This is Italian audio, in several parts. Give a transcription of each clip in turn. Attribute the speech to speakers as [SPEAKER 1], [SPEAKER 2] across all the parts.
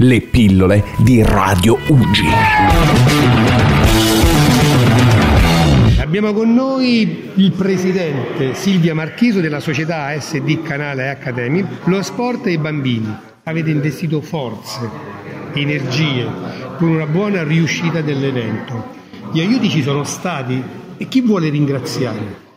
[SPEAKER 1] le pillole di Radio Uggi.
[SPEAKER 2] Abbiamo con noi il presidente Silvia Marchiso della società SD Canale Academy, lo sport e i bambini. Avete investito forze, energie per una buona riuscita dell'evento. Gli aiuti ci sono stati e chi vuole ringraziare?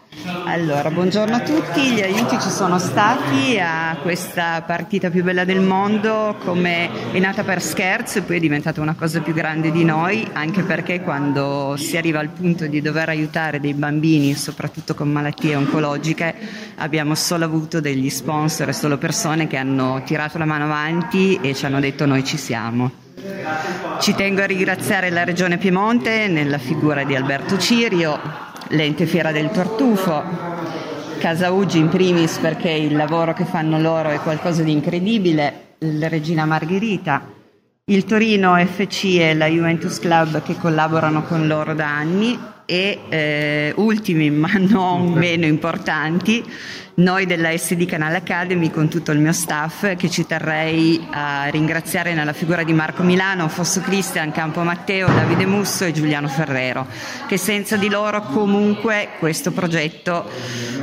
[SPEAKER 3] Allora, buongiorno a tutti, gli aiuti ci sono stati a questa partita più bella del mondo, come è nata per scherzo e poi è diventata una cosa più grande di noi, anche perché quando si arriva al punto di dover aiutare dei bambini, soprattutto con malattie oncologiche, abbiamo solo avuto degli sponsor e solo persone che hanno tirato la mano avanti e ci hanno detto noi ci siamo. Ci tengo a ringraziare la Regione Piemonte nella figura di Alberto Cirio, l'ente Fiera del Tortufo, Casa Uggi in primis perché il lavoro che fanno loro è qualcosa di incredibile, la Regina Margherita, il Torino FC e la Juventus Club che collaborano con loro da anni e eh, ultimi ma non meno importanti noi della SD Canal Academy con tutto il mio staff che ci terrei a ringraziare nella figura di Marco Milano, Fosso Cristian, Campo Matteo, Davide Musso e Giuliano Ferrero, che senza di loro comunque questo progetto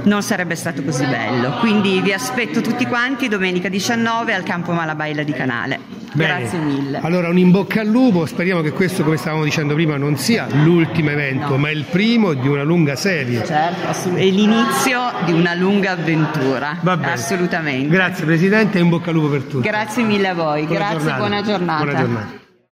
[SPEAKER 3] non sarebbe stato così bello. Quindi vi aspetto tutti quanti domenica 19 al Campo Malabaila di Canale.
[SPEAKER 2] Bene.
[SPEAKER 3] Grazie mille.
[SPEAKER 2] Allora un in bocca al lupo, speriamo che questo, come stavamo dicendo prima, non sia l'ultimo evento,
[SPEAKER 3] No.
[SPEAKER 2] ma il primo di una lunga serie.
[SPEAKER 3] Certo, è l'inizio di una lunga avventura.
[SPEAKER 2] Va bene.
[SPEAKER 3] Assolutamente.
[SPEAKER 2] Grazie Presidente e in bocca al lupo per tutti.
[SPEAKER 3] Grazie mille a voi,
[SPEAKER 2] Buona
[SPEAKER 3] grazie
[SPEAKER 2] giornata.
[SPEAKER 3] buona giornata.
[SPEAKER 2] Buona giornata.